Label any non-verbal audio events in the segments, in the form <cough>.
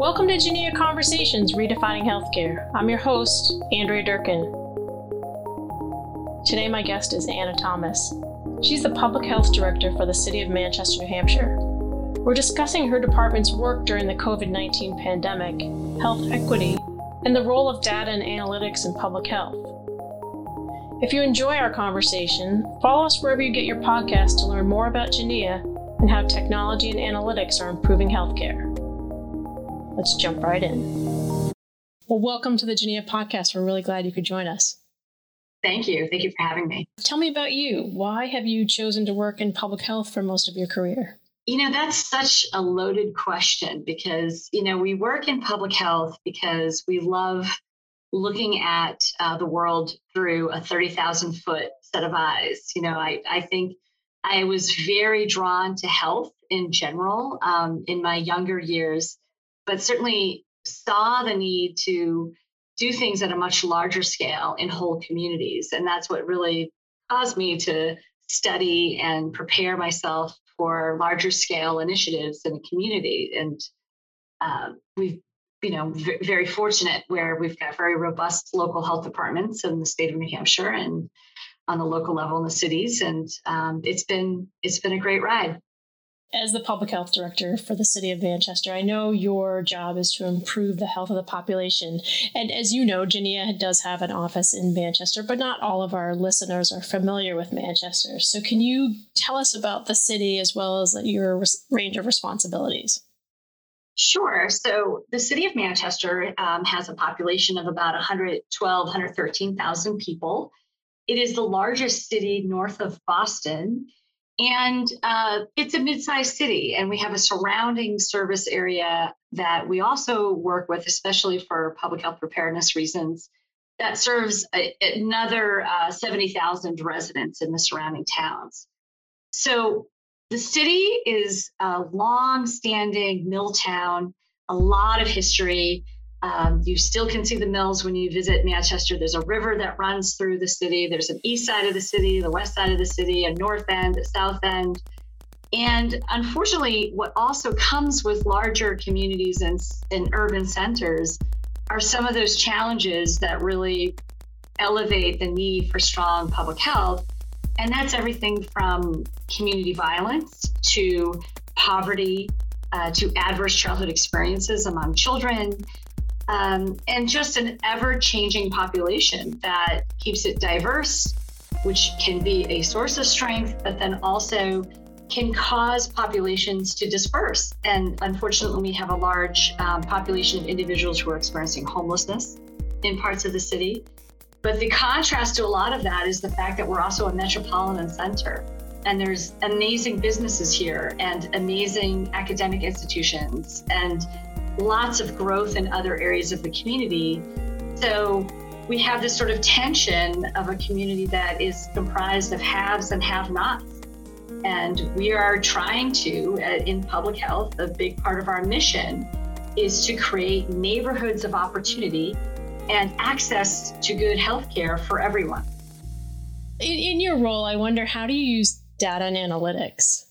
Welcome to Geneia Conversations Redefining Healthcare. I'm your host, Andrea Durkin. Today, my guest is Anna Thomas. She's the Public Health Director for the City of Manchester, New Hampshire. We're discussing her department's work during the COVID 19 pandemic, health equity, and the role of data and analytics in public health. If you enjoy our conversation, follow us wherever you get your podcast to learn more about Geneia and how technology and analytics are improving healthcare. Let's jump right in. Well, welcome to the Geneia podcast. We're really glad you could join us. Thank you. Thank you for having me. Tell me about you. Why have you chosen to work in public health for most of your career? You know, that's such a loaded question because, you know, we work in public health because we love looking at uh, the world through a 30,000 foot set of eyes. You know, I, I think I was very drawn to health in general um, in my younger years but certainly saw the need to do things at a much larger scale in whole communities. And that's what really caused me to study and prepare myself for larger scale initiatives in the community. And uh, we've you know v- very fortunate where we've got very robust local health departments in the state of New Hampshire and on the local level in the cities, and um, it's been it's been a great ride as the public health director for the city of Manchester, I know your job is to improve the health of the population. And as you know, Geneia does have an office in Manchester, but not all of our listeners are familiar with Manchester. So, can you tell us about the city as well as your range of responsibilities? Sure. So, the city of Manchester um, has a population of about 112, 113,000 people. It is the largest city north of Boston and uh, it's a mid-sized city, and we have a surrounding service area that we also work with, especially for public health preparedness reasons, that serves a, another uh, 70,000 residents in the surrounding towns. So the city is a long-standing mill town, a lot of history. Um, you still can see the mills when you visit Manchester. There's a river that runs through the city. There's an east side of the city, the west side of the city, a north end, a south end. And unfortunately, what also comes with larger communities and, and urban centers are some of those challenges that really elevate the need for strong public health. And that's everything from community violence to poverty uh, to adverse childhood experiences among children um, and just an ever changing population that keeps it diverse, which can be a source of strength, but then also can cause populations to disperse. And unfortunately, we have a large um, population of individuals who are experiencing homelessness in parts of the city. But the contrast to a lot of that is the fact that we're also a metropolitan center. And there's amazing businesses here and amazing academic institutions and lots of growth in other areas of the community. So we have this sort of tension of a community that is comprised of haves and have nots. And we are trying to, uh, in public health, a big part of our mission is to create neighborhoods of opportunity and access to good health care for everyone. In, in your role, I wonder how do you use data and analytics?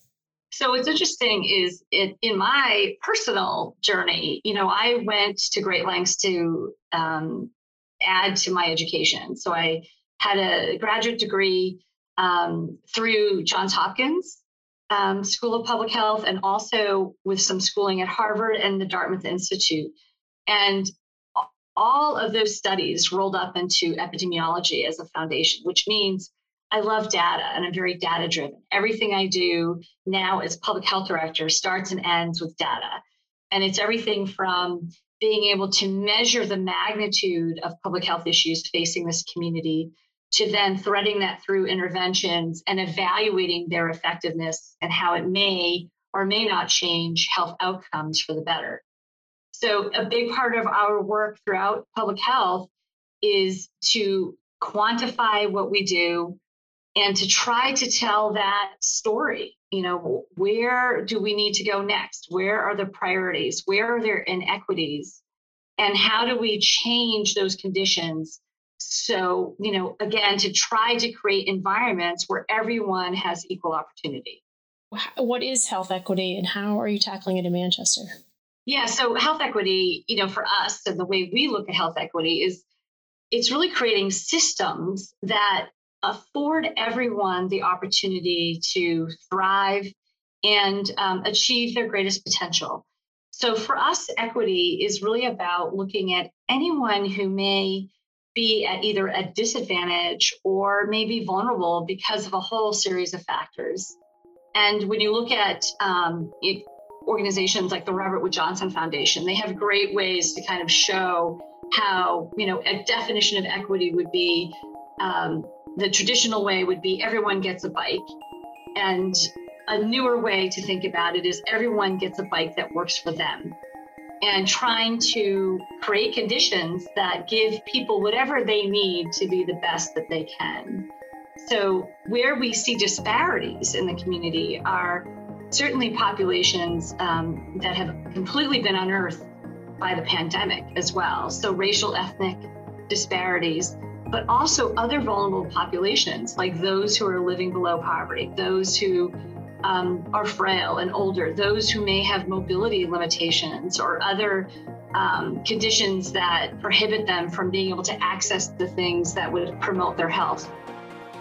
So what's interesting is it, in my personal journey, you know, I went to great lengths to um, add to my education. So I had a graduate degree um, through Johns Hopkins um, School of Public Health and also with some schooling at Harvard and the Dartmouth Institute. And all of those studies rolled up into epidemiology as a foundation, which means I love data and I'm very data driven. Everything I do now as public health director starts and ends with data. And it's everything from being able to measure the magnitude of public health issues facing this community to then threading that through interventions and evaluating their effectiveness and how it may or may not change health outcomes for the better. So, a big part of our work throughout public health is to quantify what we do, and to try to tell that story you know where do we need to go next? Where are the priorities? Where are there inequities? And how do we change those conditions? So you know again to try to create environments where everyone has equal opportunity. What is health equity and how are you tackling it in manchester? Yeah, so health equity, you know, for us and the way we look at health equity is it's really creating systems that afford everyone the opportunity to thrive and um, achieve their greatest potential. So for us, equity is really about looking at anyone who may be at either a disadvantage or may be vulnerable because of a whole series of factors. And when you look at um, it, organizations like the Robert Wood Johnson Foundation, they have great ways to kind of show how, you know, a definition of equity would be um, the traditional way would be everyone gets a bike. And a newer way to think about it is everyone gets a bike that works for them. And trying to create conditions that give people whatever they need to be the best that they can. So, where we see disparities in the community are certainly populations um, that have completely been unearthed by the pandemic as well. So, racial, ethnic disparities, but also other vulnerable populations like those who are living below poverty, those who um, are frail and older, those who may have mobility limitations or other um, conditions that prohibit them from being able to access the things that would promote their health.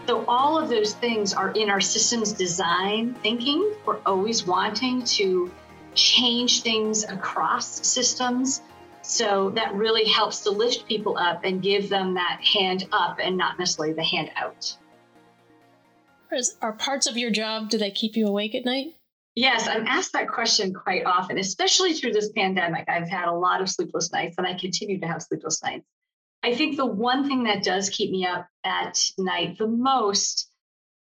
So, all of those things are in our systems design thinking. We're always wanting to change things across systems. So, that really helps to lift people up and give them that hand up and not necessarily the hand out. Are parts of your job, do they keep you awake at night? Yes, I'm asked that question quite often, especially through this pandemic. I've had a lot of sleepless nights and I continue to have sleepless nights. I think the one thing that does keep me up at night the most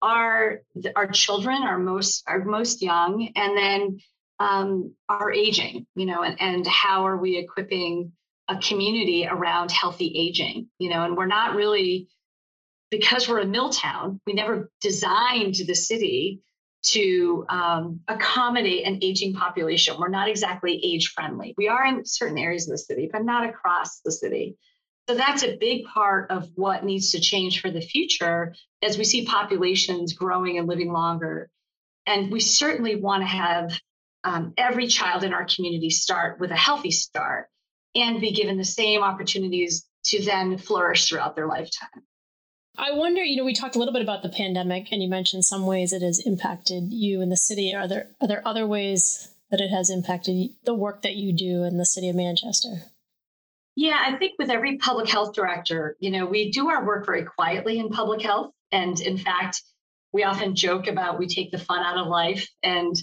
are our children, our most our most young, and then um, our aging. You know, and, and how are we equipping a community around healthy aging? You know, and we're not really because we're a mill town, we never designed the city to um, accommodate an aging population. We're not exactly age friendly. We are in certain areas of the city, but not across the city. So that's a big part of what needs to change for the future as we see populations growing and living longer. And we certainly want to have um, every child in our community start with a healthy start and be given the same opportunities to then flourish throughout their lifetime. I wonder, you know, we talked a little bit about the pandemic and you mentioned some ways it has impacted you in the city. Are there are there other ways that it has impacted the work that you do in the city of Manchester? Yeah, I think with every public health director, you know, we do our work very quietly in public health. And in fact, we often joke about we take the fun out of life. And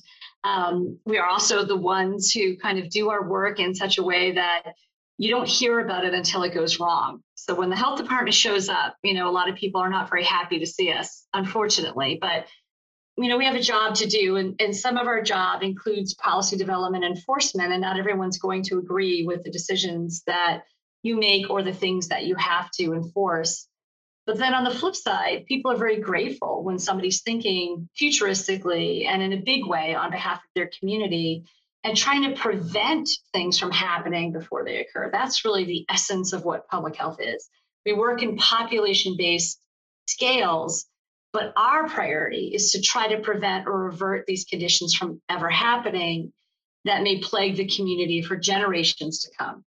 um, we are also the ones who kind of do our work in such a way that you don't hear about it until it goes wrong. So when the health department shows up, you know, a lot of people are not very happy to see us, unfortunately. But you know, we have a job to do, and, and some of our job includes policy development enforcement, and not everyone's going to agree with the decisions that you make or the things that you have to enforce. But then on the flip side, people are very grateful when somebody's thinking futuristically and in a big way on behalf of their community and trying to prevent things from happening before they occur. That's really the essence of what public health is. We work in population based scales, but our priority is to try to prevent or revert these conditions from ever happening that may plague the community for generations to come.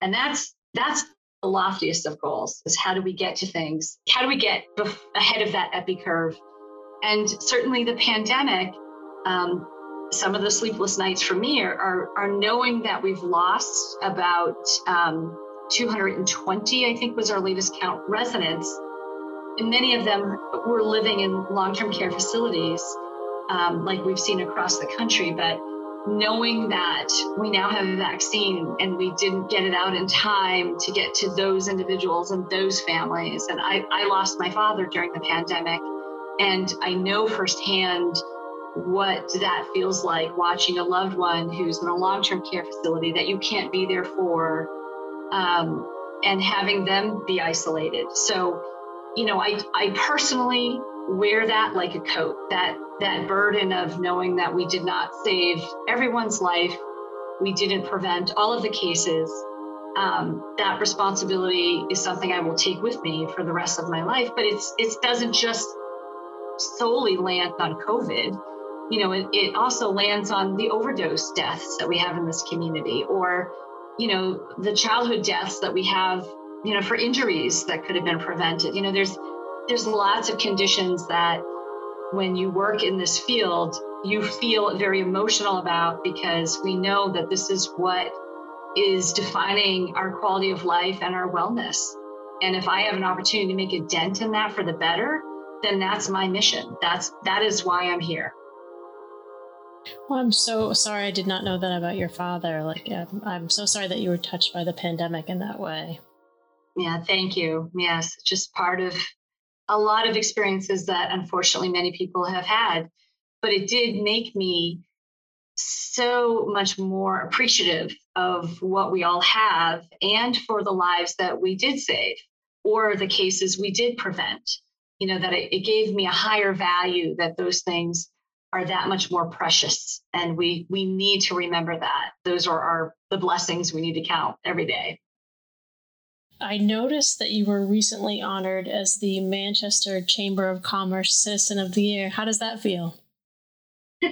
And that's that's the loftiest of goals is how do we get to things? How do we get ahead of that epi curve? And certainly the pandemic um, some of the sleepless nights for me are, are, are knowing that we've lost about um, 220, I think was our latest count, residents. And many of them were living in long term care facilities, um, like we've seen across the country. But knowing that we now have a vaccine and we didn't get it out in time to get to those individuals and those families. And I, I lost my father during the pandemic. And I know firsthand what that feels like watching a loved one who's in a long term care facility that you can't be there for um, and having them be isolated. So, you know, I, I personally wear that like a coat, that, that burden of knowing that we did not save everyone's life, we didn't prevent all of the cases. Um, that responsibility is something I will take with me for the rest of my life, but it's it doesn't just solely land on COVID you know, it, it also lands on the overdose deaths that we have in this community or, you know, the childhood deaths that we have, you know, for injuries that could have been prevented. You know, there's there's lots of conditions that when you work in this field, you feel very emotional about because we know that this is what is defining our quality of life and our wellness. And if I have an opportunity to make a dent in that for the better, then that's my mission. That's that is why I'm here. Well, I'm so sorry I did not know that about your father. Like, um, I'm so sorry that you were touched by the pandemic in that way. Yeah, thank you. Yes, just part of a lot of experiences that unfortunately many people have had. But it did make me so much more appreciative of what we all have and for the lives that we did save or the cases we did prevent. You know, that it, it gave me a higher value that those things are that much more precious and we we need to remember that those are our the blessings we need to count every day i noticed that you were recently honored as the manchester chamber of commerce citizen of the year. How does that feel? <laughs>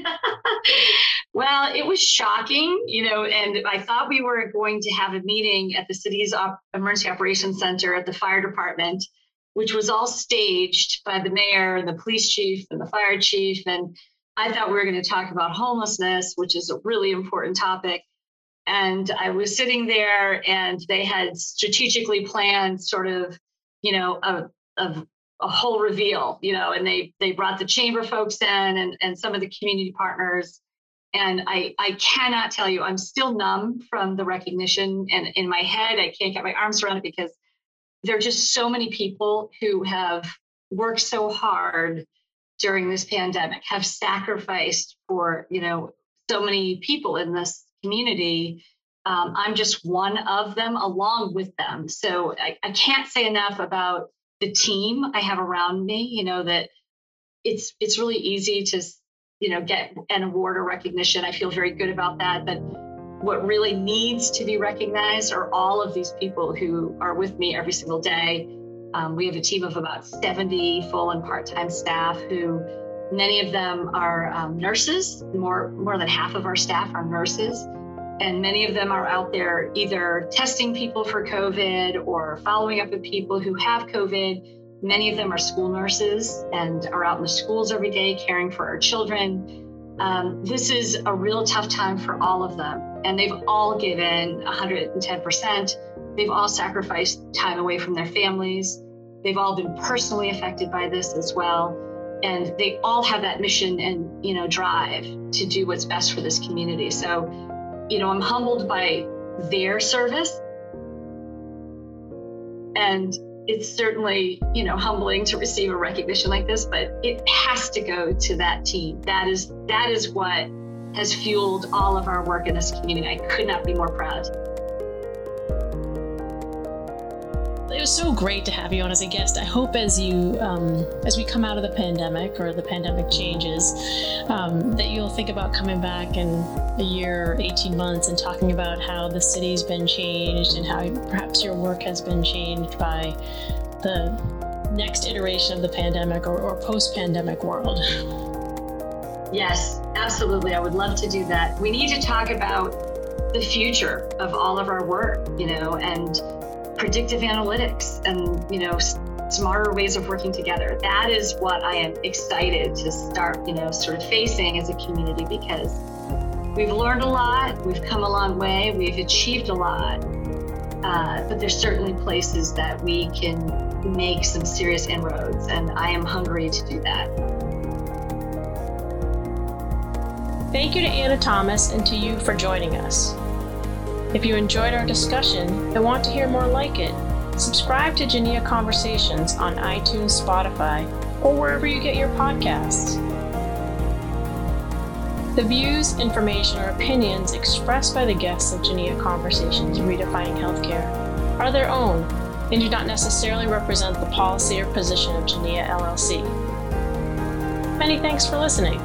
Well it was shocking you know and i thought we were going to have a meeting at the city's op- emergency operations center at the fire department which was all staged by the mayor and the police chief and the fire chief. And I thought we were going to talk about homelessness, which is a really important topic. And I was sitting there, and they had strategically planned sort of, you know, a, a, a whole reveal, you know, and they they brought the chamber folks in and, and some of the community partners. And I, I cannot tell you, I'm still numb from the recognition. And in my head, I can't get my arms around it because there are just so many people who have worked so hard during this pandemic have sacrificed for you know so many people in this community um, i'm just one of them along with them. So I, I can't say enough about the team i have around me you know that it's it's really easy to you know get an award or recognition. I feel very good about that but what really needs to be recognized are all of these people who are with me every single day. Um, we have a team of about 70 full and part-time staff who many of them are um, nurses. More, more than half of our staff are nurses. And many of them are out there either testing people for COVID or following up with people who have COVID. Many of them are school nurses and are out in the schools every day caring for our children. Um, this is a real tough time for all of them. And they've all given 110%. They've all sacrificed time away from their families. They've all been personally affected by this as well. And they all have that mission and, you know, drive to do what's best for this community. So, you know, I'm humbled by their service. And it's certainly, you know, humbling to receive a recognition like this, but it has to go to that team. That is that is what has fueled all of our work in this community. I could not be more proud. It was so great to have you on as a guest. I hope as you um, as we come out of the pandemic or the pandemic changes, um, that you'll think about coming back in a year or 18 months and talking about how the city's been changed and how perhaps your work has been changed by the next iteration of the pandemic or, or post-pandemic world. Yes, absolutely. I would love to do that. We need to talk about the future of all of our work, you know, and predictive analytics and you know smarter ways of working together. That is what i am excited to start you know sort of facing as a community because we've learned a lot we've come a long way we've achieved a lot uh, but there's certainly places that we can make some serious inroads and i am hungry to do that. Thank you to anna thomas and to you for joining us if you enjoyed our discussion and want to hear more like it, subscribe to Geneia Conversations on iTunes, Spotify, or wherever you get your podcasts. The views, information, or opinions expressed by the guests of Geneia Conversations Redefining Healthcare are their own and do not necessarily represent the policy or position of Geneia LLC. Many thanks for listening.